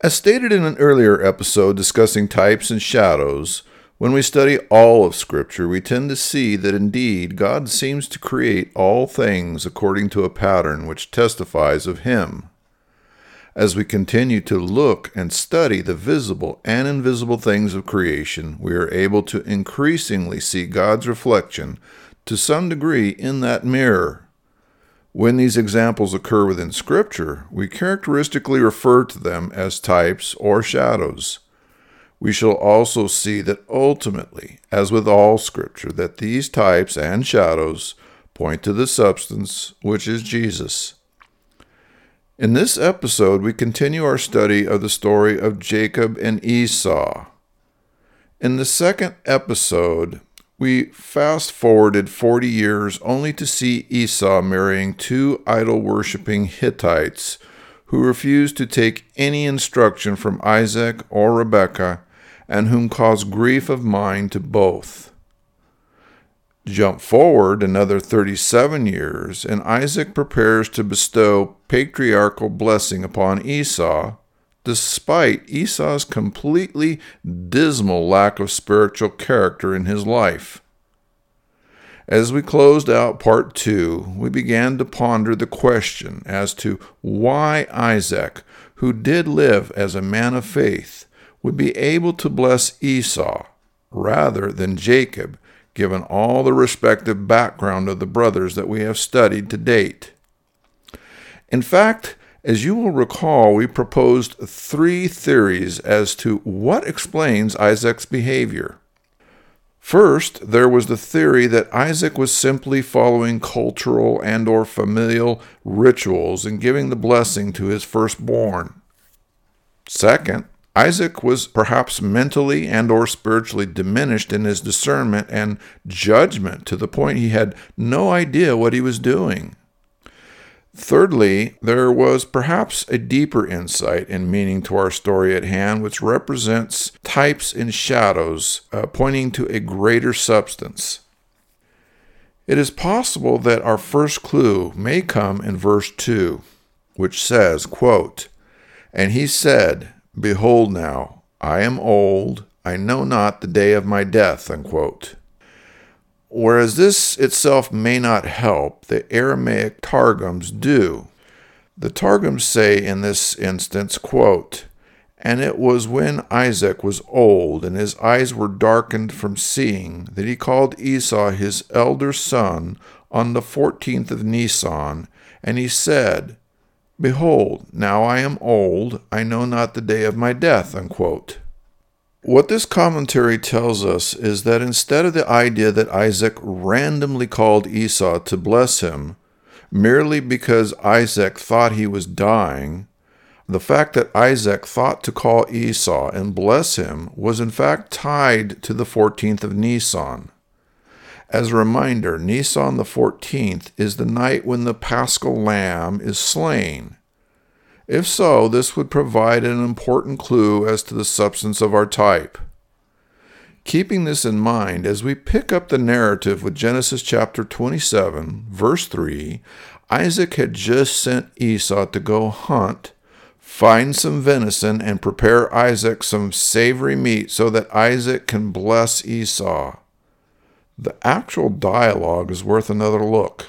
As stated in an earlier episode discussing types and shadows, when we study all of Scripture, we tend to see that indeed God seems to create all things according to a pattern which testifies of Him. As we continue to look and study the visible and invisible things of creation, we are able to increasingly see God's reflection to some degree in that mirror. When these examples occur within Scripture, we characteristically refer to them as types or shadows. We shall also see that ultimately, as with all Scripture, that these types and shadows point to the substance, which is Jesus. In this episode, we continue our study of the story of Jacob and Esau. In the second episode, we fast forwarded 40 years only to see Esau marrying two idol worshipping Hittites who refused to take any instruction from Isaac or Rebekah and whom caused grief of mind to both. Jump forward another 37 years, and Isaac prepares to bestow patriarchal blessing upon Esau, despite Esau's completely dismal lack of spiritual character in his life. As we closed out part two, we began to ponder the question as to why Isaac, who did live as a man of faith, would be able to bless Esau rather than Jacob, given all the respective background of the brothers that we have studied to date. In fact, as you will recall, we proposed three theories as to what explains Isaac's behavior. First, there was the theory that Isaac was simply following cultural and or familial rituals and giving the blessing to his firstborn. Second, Isaac was perhaps mentally and or spiritually diminished in his discernment and judgment to the point he had no idea what he was doing. Thirdly, there was perhaps a deeper insight and meaning to our story at hand, which represents types and shadows uh, pointing to a greater substance. It is possible that our first clue may come in verse 2, which says, quote, And he said, Behold now, I am old, I know not the day of my death. Unquote. Whereas this itself may not help, the Aramaic Targums do. The Targums say in this instance, quote, And it was when Isaac was old and his eyes were darkened from seeing that he called Esau his elder son on the fourteenth of Nisan, and he said, Behold, now I am old, I know not the day of my death. Unquote. What this commentary tells us is that instead of the idea that Isaac randomly called Esau to bless him, merely because Isaac thought he was dying, the fact that Isaac thought to call Esau and bless him was in fact tied to the 14th of Nisan. As a reminder, Nisan the 14th is the night when the paschal lamb is slain. If so, this would provide an important clue as to the substance of our type. Keeping this in mind, as we pick up the narrative with Genesis chapter 27, verse 3, Isaac had just sent Esau to go hunt, find some venison, and prepare Isaac some savory meat so that Isaac can bless Esau. The actual dialogue is worth another look.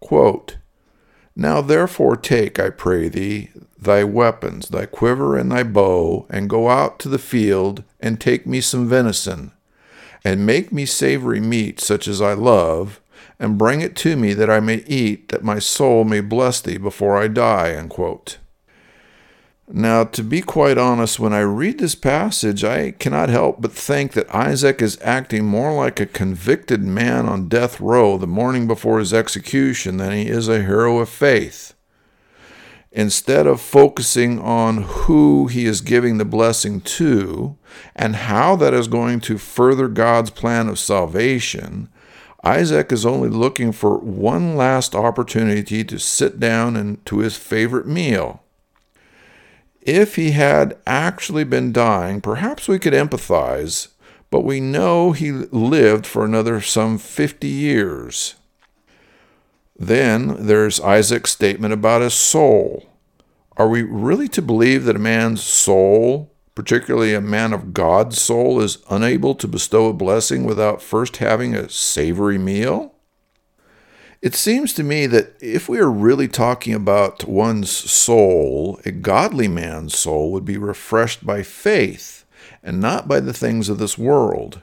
Quote, now therefore take, I pray thee, thy weapons, thy quiver and thy bow, and go out to the field, and take me some venison, and make me savory meat such as I love, and bring it to me that I may eat, that my soul may bless thee before I die. Now, to be quite honest, when I read this passage, I cannot help but think that Isaac is acting more like a convicted man on death row the morning before his execution than he is a hero of faith. Instead of focusing on who he is giving the blessing to and how that is going to further God's plan of salvation, Isaac is only looking for one last opportunity to sit down and to his favorite meal if he had actually been dying, perhaps we could empathize, but we know he lived for another some 50 years. Then there's Isaac's statement about his soul. Are we really to believe that a man's soul, particularly a man of God's soul, is unable to bestow a blessing without first having a savory meal? It seems to me that if we are really talking about one's soul, a godly man's soul would be refreshed by faith and not by the things of this world.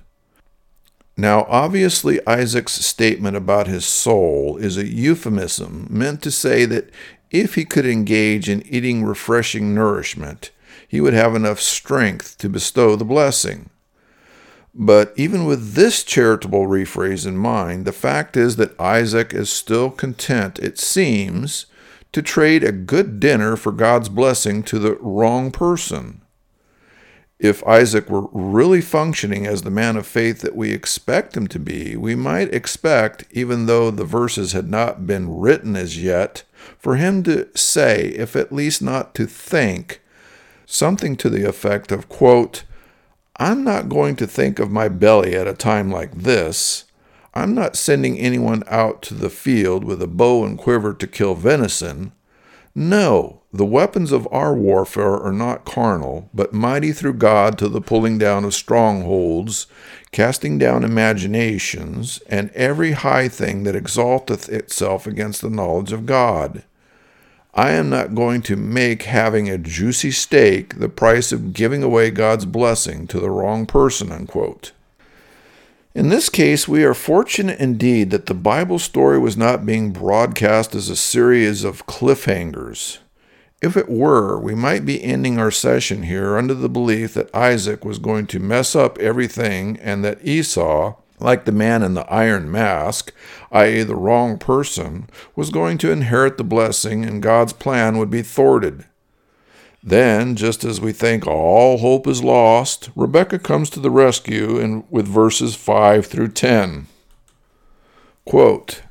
Now, obviously, Isaac's statement about his soul is a euphemism meant to say that if he could engage in eating refreshing nourishment, he would have enough strength to bestow the blessing. But even with this charitable rephrase in mind, the fact is that Isaac is still content, it seems, to trade a good dinner for God's blessing to the wrong person. If Isaac were really functioning as the man of faith that we expect him to be, we might expect, even though the verses had not been written as yet, for him to say, if at least not to think, something to the effect of, quote, I'm not going to think of my belly at a time like this. I'm not sending anyone out to the field with a bow and quiver to kill venison. No, the weapons of our warfare are not carnal, but mighty through God to the pulling down of strongholds, casting down imaginations, and every high thing that exalteth itself against the knowledge of God. I am not going to make having a juicy steak the price of giving away God's blessing to the wrong person. Unquote. In this case, we are fortunate indeed that the Bible story was not being broadcast as a series of cliffhangers. If it were, we might be ending our session here under the belief that Isaac was going to mess up everything and that Esau, like the man in the iron mask, i.e., the wrong person, was going to inherit the blessing and God's plan would be thwarted. Then, just as we think all hope is lost, Rebecca comes to the rescue in, with verses 5 through 10. Quote,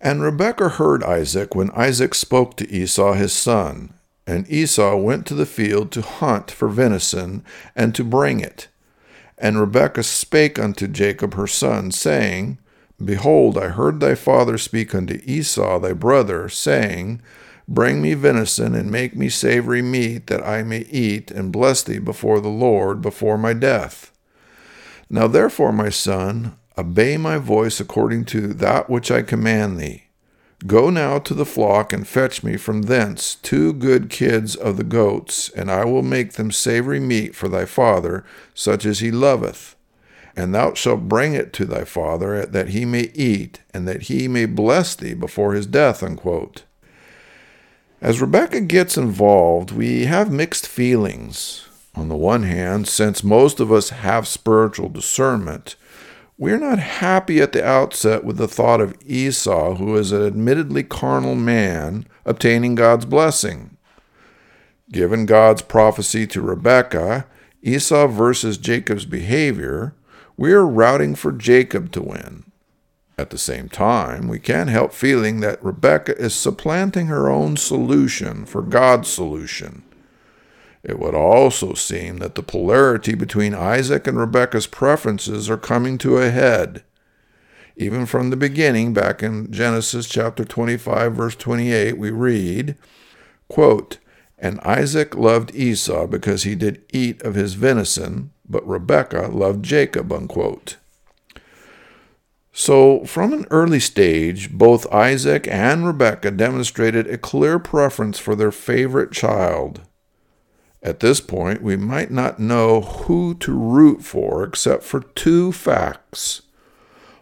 And Rebekah heard Isaac when Isaac spoke to Esau his son. And Esau went to the field to hunt for venison and to bring it. And Rebekah spake unto Jacob her son, saying, Behold, I heard thy father speak unto Esau thy brother, saying, Bring me venison, and make me savory meat, that I may eat, and bless thee before the Lord before my death. Now therefore, my son, obey my voice according to that which I command thee. Go now to the flock, and fetch me from thence two good kids of the goats, and I will make them savory meat for thy father, such as he loveth. And thou shalt bring it to thy father, that he may eat, and that he may bless thee before his death. Unquote. As Rebecca gets involved, we have mixed feelings. On the one hand, since most of us have spiritual discernment, we're not happy at the outset with the thought of Esau, who is an admittedly carnal man, obtaining God's blessing. Given God's prophecy to Rebekah, Esau versus Jacob's behavior, we are rooting for Jacob to win. At the same time, we can't help feeling that Rebecca is supplanting her own solution for God's solution. It would also seem that the polarity between Isaac and Rebecca's preferences are coming to a head. Even from the beginning, back in Genesis chapter 25, verse 28, we read, quote, And Isaac loved Esau because he did eat of his venison, but Rebekah loved Jacob. Unquote. So, from an early stage, both Isaac and Rebekah demonstrated a clear preference for their favorite child. At this point, we might not know who to root for except for two facts.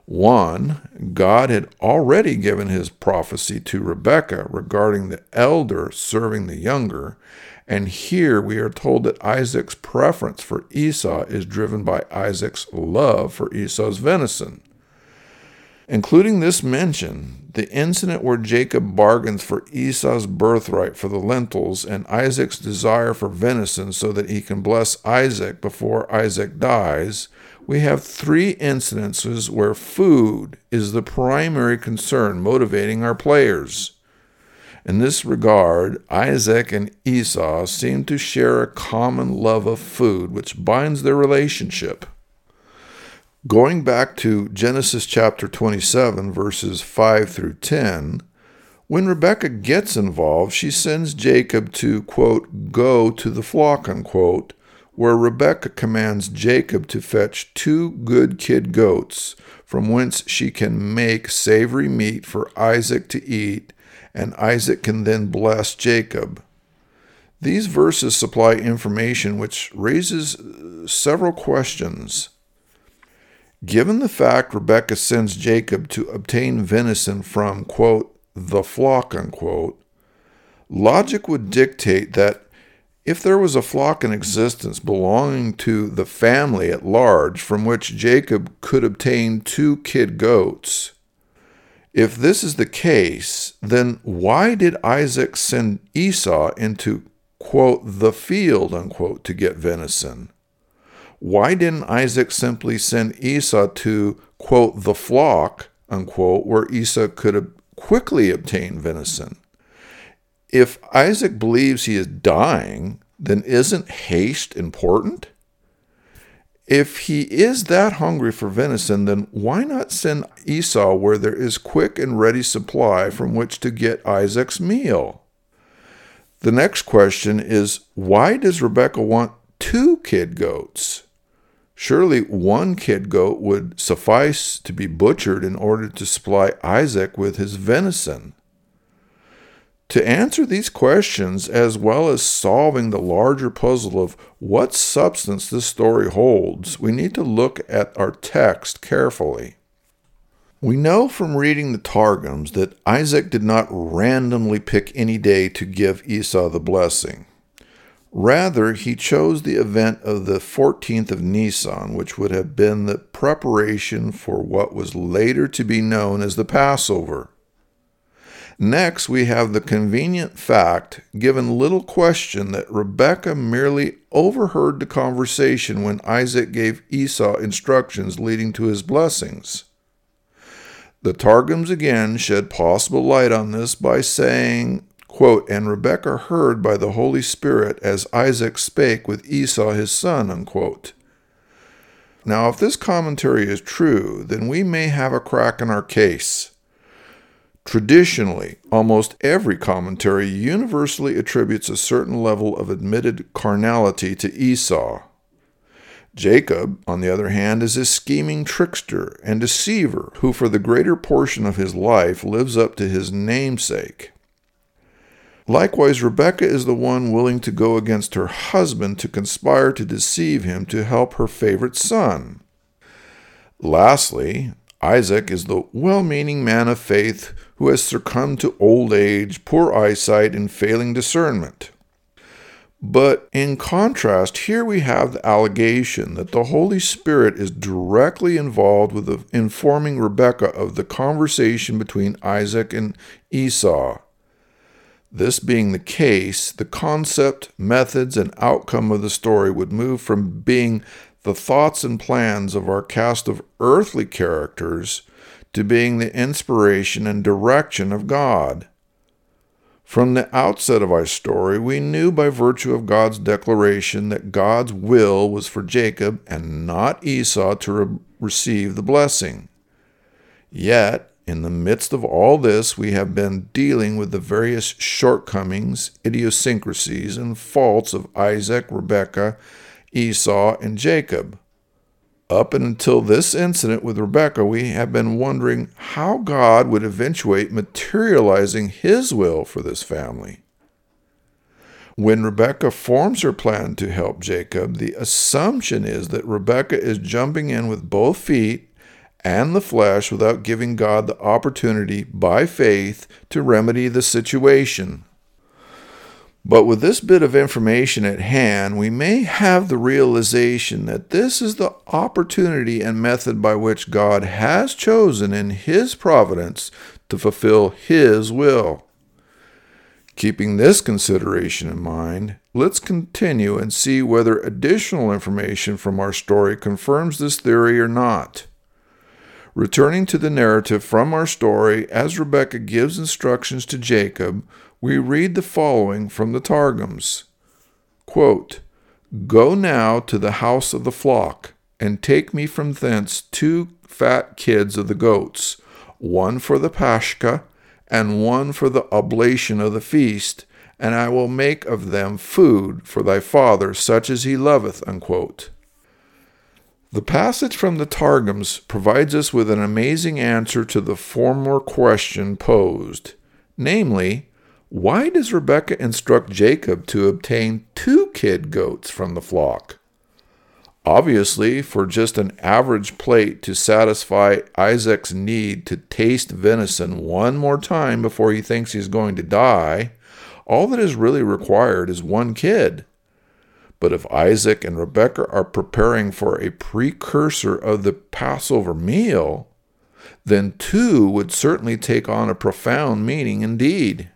One, God had already given his prophecy to Rebekah regarding the elder serving the younger, and here we are told that Isaac's preference for Esau is driven by Isaac's love for Esau's venison. Including this mention, the incident where Jacob bargains for Esau's birthright for the lentils and Isaac's desire for venison so that he can bless Isaac before Isaac dies, we have three incidences where food is the primary concern motivating our players. In this regard, Isaac and Esau seem to share a common love of food which binds their relationship. Going back to Genesis chapter 27, verses 5 through 10, when Rebekah gets involved, she sends Jacob to, quote, go to the flock, unquote, where Rebekah commands Jacob to fetch two good kid goats, from whence she can make savory meat for Isaac to eat, and Isaac can then bless Jacob. These verses supply information which raises several questions. Given the fact Rebekah sends Jacob to obtain venison from, quote, the flock, unquote, logic would dictate that if there was a flock in existence belonging to the family at large from which Jacob could obtain two kid goats, if this is the case, then why did Isaac send Esau into, quote, the field, unquote, to get venison? Why didn't Isaac simply send Esau to, quote, the flock, unquote, where Esau could quickly obtain venison? If Isaac believes he is dying, then isn't haste important? If he is that hungry for venison, then why not send Esau where there is quick and ready supply from which to get Isaac's meal? The next question is why does Rebekah want two kid goats? Surely one kid goat would suffice to be butchered in order to supply Isaac with his venison. To answer these questions, as well as solving the larger puzzle of what substance this story holds, we need to look at our text carefully. We know from reading the Targums that Isaac did not randomly pick any day to give Esau the blessing. Rather, he chose the event of the 14th of Nisan, which would have been the preparation for what was later to be known as the Passover. Next, we have the convenient fact, given little question, that Rebekah merely overheard the conversation when Isaac gave Esau instructions leading to his blessings. The Targums again shed possible light on this by saying, quote, And Rebekah heard by the Holy Spirit as Isaac spake with Esau his son. Unquote. Now, if this commentary is true, then we may have a crack in our case. Traditionally, almost every commentary universally attributes a certain level of admitted carnality to Esau. Jacob, on the other hand, is a scheming trickster and deceiver who, for the greater portion of his life, lives up to his namesake. Likewise, Rebekah is the one willing to go against her husband to conspire to deceive him to help her favorite son. Lastly, Isaac is the well meaning man of faith who has succumbed to old age, poor eyesight, and failing discernment. But in contrast, here we have the allegation that the Holy Spirit is directly involved with informing Rebekah of the conversation between Isaac and Esau. This being the case, the concept, methods, and outcome of the story would move from being the thoughts and plans of our cast of earthly characters to being the inspiration and direction of God. From the outset of our story, we knew by virtue of God's declaration that God's will was for Jacob and not Esau to re- receive the blessing. Yet, in the midst of all this, we have been dealing with the various shortcomings, idiosyncrasies, and faults of Isaac, Rebekah, Esau, and Jacob. Up until this incident with Rebekah, we have been wondering how God would eventuate materializing His will for this family. When Rebekah forms her plan to help Jacob, the assumption is that Rebekah is jumping in with both feet and the flesh without giving God the opportunity by faith to remedy the situation. But with this bit of information at hand, we may have the realization that this is the opportunity and method by which God has chosen in His providence to fulfill His will. Keeping this consideration in mind, let's continue and see whether additional information from our story confirms this theory or not. Returning to the narrative from our story, as Rebekah gives instructions to Jacob, we read the following from the Targums Quote, Go now to the house of the flock, and take me from thence two fat kids of the goats, one for the Paschah, and one for the oblation of the feast, and I will make of them food for thy father, such as he loveth. Unquote. The passage from the Targums provides us with an amazing answer to the former question posed, namely, why does Rebekah instruct Jacob to obtain two kid goats from the flock? Obviously, for just an average plate to satisfy Isaac's need to taste venison one more time before he thinks he's going to die, all that is really required is one kid. But if Isaac and Rebekah are preparing for a precursor of the Passover meal, then two would certainly take on a profound meaning indeed.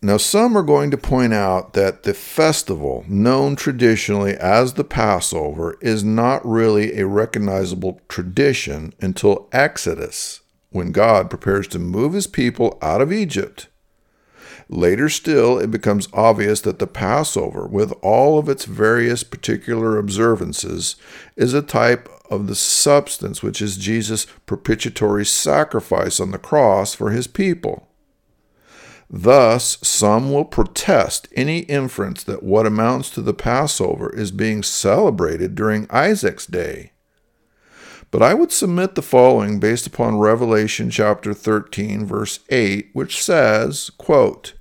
Now, some are going to point out that the festival, known traditionally as the Passover, is not really a recognizable tradition until Exodus, when God prepares to move his people out of Egypt. Later still, it becomes obvious that the Passover, with all of its various particular observances, is a type of the substance which is Jesus' propitiatory sacrifice on the cross for his people. Thus, some will protest any inference that what amounts to the Passover is being celebrated during Isaac's day. But I would submit the following based upon Revelation chapter 13, verse 8, which says, quote,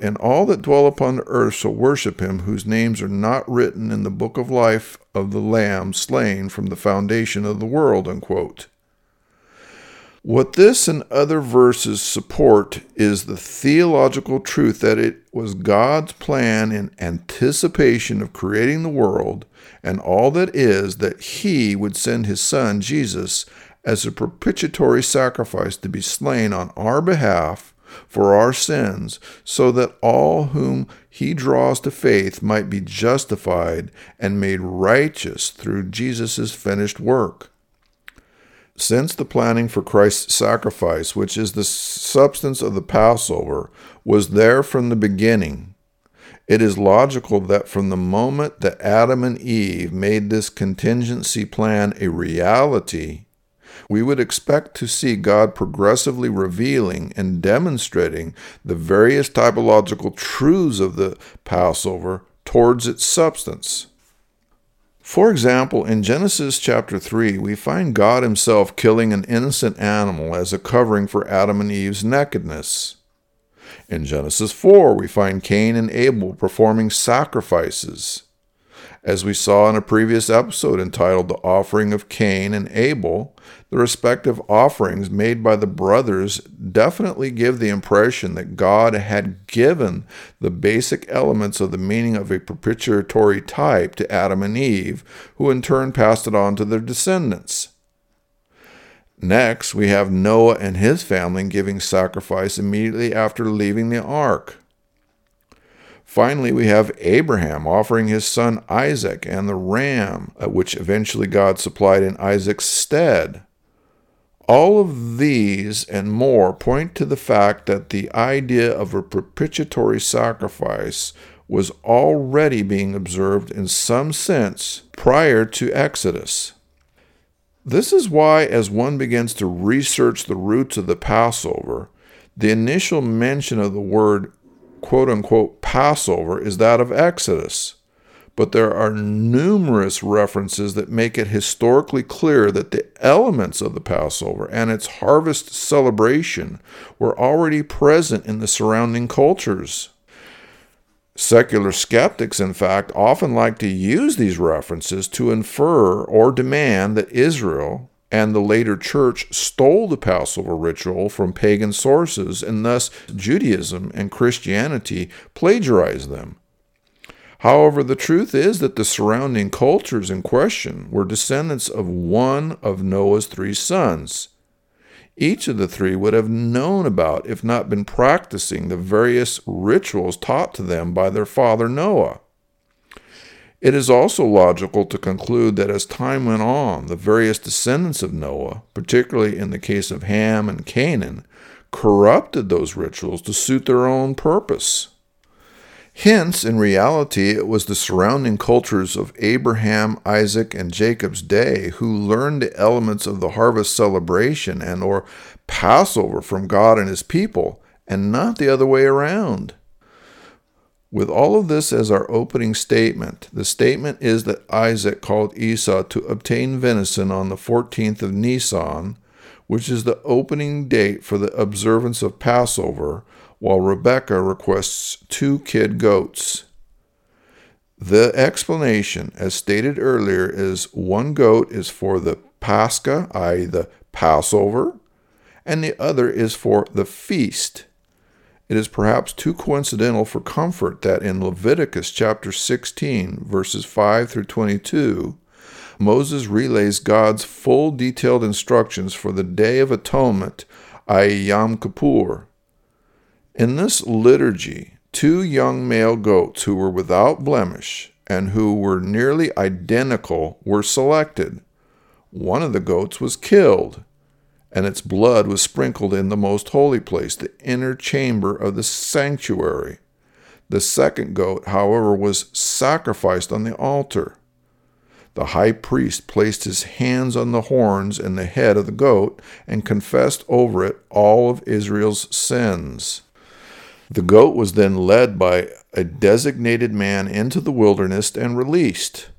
And all that dwell upon the earth shall worship him, whose names are not written in the book of life of the Lamb slain from the foundation of the world. Unquote. What this and other verses support is the theological truth that it was God's plan in anticipation of creating the world and all that is that He would send His Son, Jesus, as a propitiatory sacrifice to be slain on our behalf for our sins, so that all whom He draws to faith might be justified and made righteous through Jesus' finished work. Since the planning for Christ's sacrifice, which is the substance of the Passover, was there from the beginning, it is logical that from the moment that Adam and Eve made this contingency plan a reality, we would expect to see God progressively revealing and demonstrating the various typological truths of the Passover towards its substance. For example, in Genesis chapter 3, we find God Himself killing an innocent animal as a covering for Adam and Eve's nakedness. In Genesis 4, we find Cain and Abel performing sacrifices. As we saw in a previous episode entitled The Offering of Cain and Abel, the respective offerings made by the brothers definitely give the impression that God had given the basic elements of the meaning of a propitiatory type to Adam and Eve, who in turn passed it on to their descendants. Next, we have Noah and his family giving sacrifice immediately after leaving the ark. Finally, we have Abraham offering his son Isaac and the ram, uh, which eventually God supplied in Isaac's stead. All of these and more point to the fact that the idea of a propitiatory sacrifice was already being observed in some sense prior to Exodus. This is why, as one begins to research the roots of the Passover, the initial mention of the word quote unquote Passover is that of Exodus. But there are numerous references that make it historically clear that the elements of the Passover and its harvest celebration were already present in the surrounding cultures. Secular skeptics, in fact, often like to use these references to infer or demand that Israel and the later church stole the Passover ritual from pagan sources, and thus Judaism and Christianity plagiarized them. However, the truth is that the surrounding cultures in question were descendants of one of Noah's three sons. Each of the three would have known about, if not been practicing, the various rituals taught to them by their father Noah. It is also logical to conclude that as time went on, the various descendants of Noah, particularly in the case of Ham and Canaan, corrupted those rituals to suit their own purpose. Hence, in reality, it was the surrounding cultures of Abraham, Isaac, and Jacob's day who learned the elements of the harvest celebration and or Passover from God and his people, and not the other way around. With all of this as our opening statement, the statement is that Isaac called Esau to obtain venison on the 14th of Nisan, which is the opening date for the observance of Passover, while Rebekah requests two kid goats. The explanation, as stated earlier, is one goat is for the Pascha, i.e., the Passover, and the other is for the feast, it is perhaps too coincidental for comfort that in Leviticus chapter 16, verses 5 through 22, Moses relays God's full detailed instructions for the Day of Atonement, i.e., Yom Kippur. In this liturgy, two young male goats who were without blemish and who were nearly identical were selected. One of the goats was killed, and its blood was sprinkled in the most holy place, the inner chamber of the sanctuary. The second goat, however, was sacrificed on the altar. The high priest placed his hands on the horns and the head of the goat and confessed over it all of Israel's sins. The goat was then led by a designated man into the wilderness and released.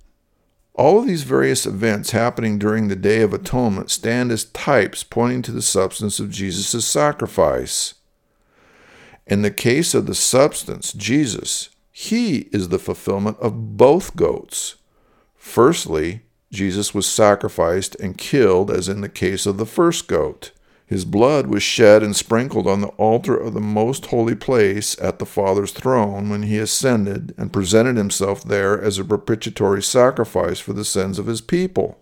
All of these various events happening during the Day of Atonement stand as types pointing to the substance of Jesus' sacrifice. In the case of the substance, Jesus, he is the fulfillment of both goats. Firstly, Jesus was sacrificed and killed, as in the case of the first goat. His blood was shed and sprinkled on the altar of the most holy place at the Father's throne when he ascended and presented himself there as a propitiatory sacrifice for the sins of his people.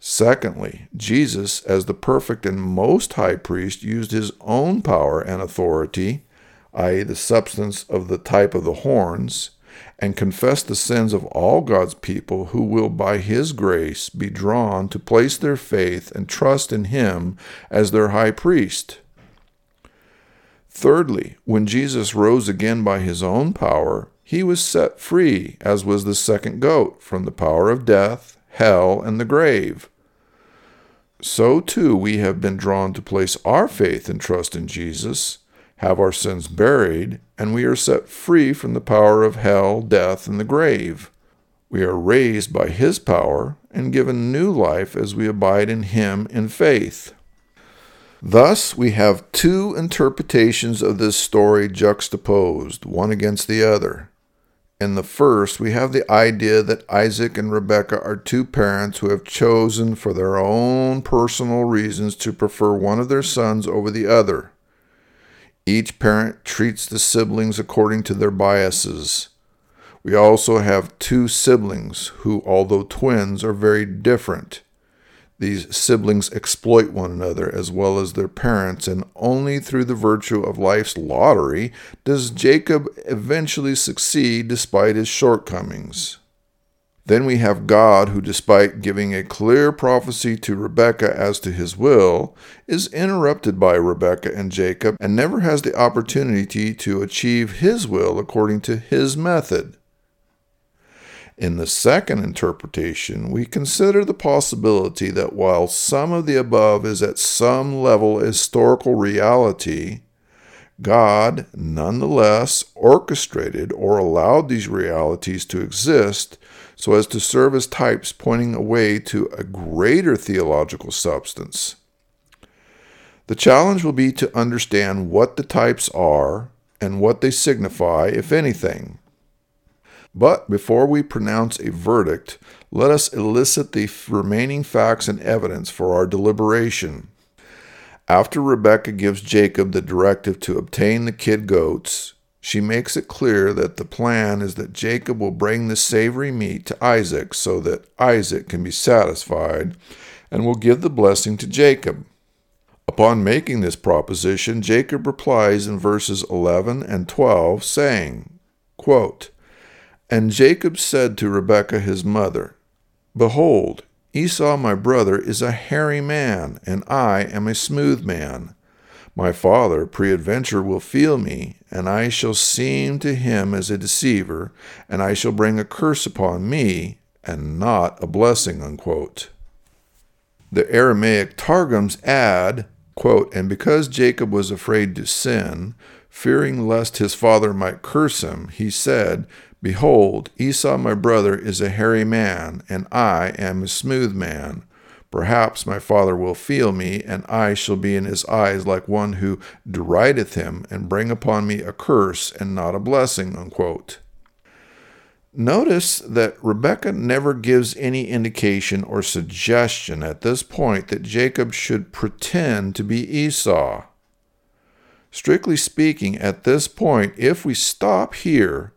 Secondly, Jesus, as the perfect and most high priest, used his own power and authority, i.e., the substance of the type of the horns, and confess the sins of all God's people who will, by His grace, be drawn to place their faith and trust in Him as their high priest. Thirdly, when Jesus rose again by His own power, He was set free, as was the second goat, from the power of death, hell, and the grave. So too we have been drawn to place our faith and trust in Jesus have our sins buried, and we are set free from the power of hell, death, and the grave. We are raised by His power and given new life as we abide in Him in faith. Thus, we have two interpretations of this story juxtaposed, one against the other. In the first, we have the idea that Isaac and Rebekah are two parents who have chosen for their own personal reasons to prefer one of their sons over the other. Each parent treats the siblings according to their biases. We also have two siblings who, although twins, are very different. These siblings exploit one another as well as their parents, and only through the virtue of life's lottery does Jacob eventually succeed despite his shortcomings. Then we have God, who, despite giving a clear prophecy to Rebekah as to his will, is interrupted by Rebekah and Jacob and never has the opportunity to achieve his will according to his method. In the second interpretation, we consider the possibility that while some of the above is at some level historical reality, God nonetheless orchestrated or allowed these realities to exist so as to serve as types pointing away to a greater theological substance. The challenge will be to understand what the types are and what they signify, if anything. But before we pronounce a verdict, let us elicit the remaining facts and evidence for our deliberation. After Rebekah gives Jacob the directive to obtain the kid goats, she makes it clear that the plan is that Jacob will bring the savory meat to Isaac so that Isaac can be satisfied and will give the blessing to Jacob. Upon making this proposition, Jacob replies in verses 11 and 12, saying, quote, And Jacob said to Rebekah his mother, Behold, Esau my brother is a hairy man, and I am a smooth man. My father, peradventure, will feel me, and I shall seem to him as a deceiver, and I shall bring a curse upon me, and not a blessing. Unquote. The Aramaic Targums add, quote, And because Jacob was afraid to sin, fearing lest his father might curse him, he said, Behold, Esau my brother is a hairy man, and I am a smooth man. Perhaps my father will feel me, and I shall be in his eyes like one who derideth him, and bring upon me a curse and not a blessing. Unquote. Notice that Rebekah never gives any indication or suggestion at this point that Jacob should pretend to be Esau. Strictly speaking, at this point, if we stop here,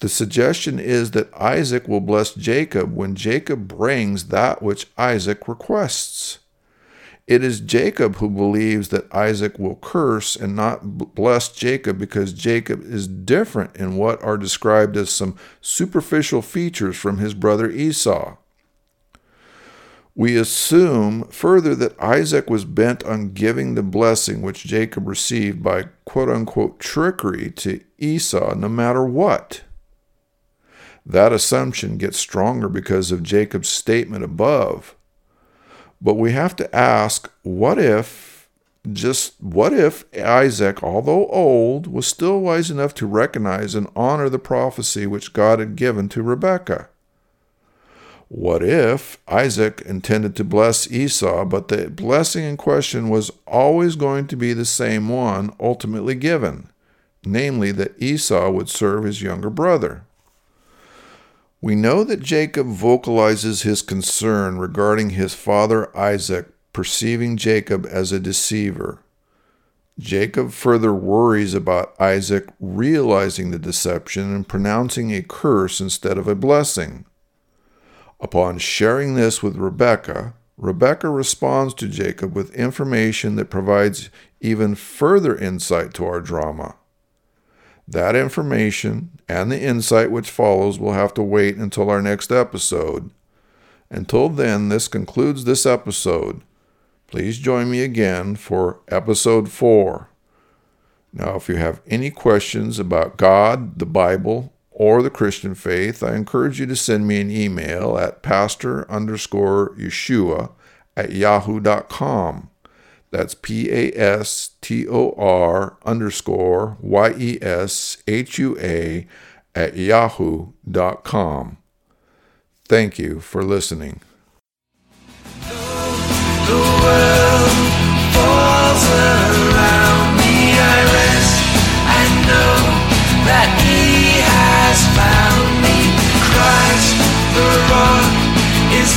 the suggestion is that Isaac will bless Jacob when Jacob brings that which Isaac requests. It is Jacob who believes that Isaac will curse and not bless Jacob because Jacob is different in what are described as some superficial features from his brother Esau. We assume further that Isaac was bent on giving the blessing which Jacob received by quote unquote trickery to Esau no matter what. That assumption gets stronger because of Jacob's statement above. But we have to ask what if, just what if Isaac, although old, was still wise enough to recognize and honor the prophecy which God had given to Rebekah? What if Isaac intended to bless Esau, but the blessing in question was always going to be the same one ultimately given, namely that Esau would serve his younger brother? We know that Jacob vocalizes his concern regarding his father Isaac perceiving Jacob as a deceiver. Jacob further worries about Isaac realizing the deception and pronouncing a curse instead of a blessing. Upon sharing this with Rebekah, Rebekah responds to Jacob with information that provides even further insight to our drama. That information and the insight which follows will have to wait until our next episode. Until then, this concludes this episode. Please join me again for episode 4. Now, if you have any questions about God, the Bible, or the Christian faith, I encourage you to send me an email at pastor underscore Yeshua at yahoo.com. That's P A S T O R underscore Y E S H U A at yahoo.com. Thank you for listening. The world falls around me. I rest and know that He has found me. Christ, the rock, is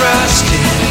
trust in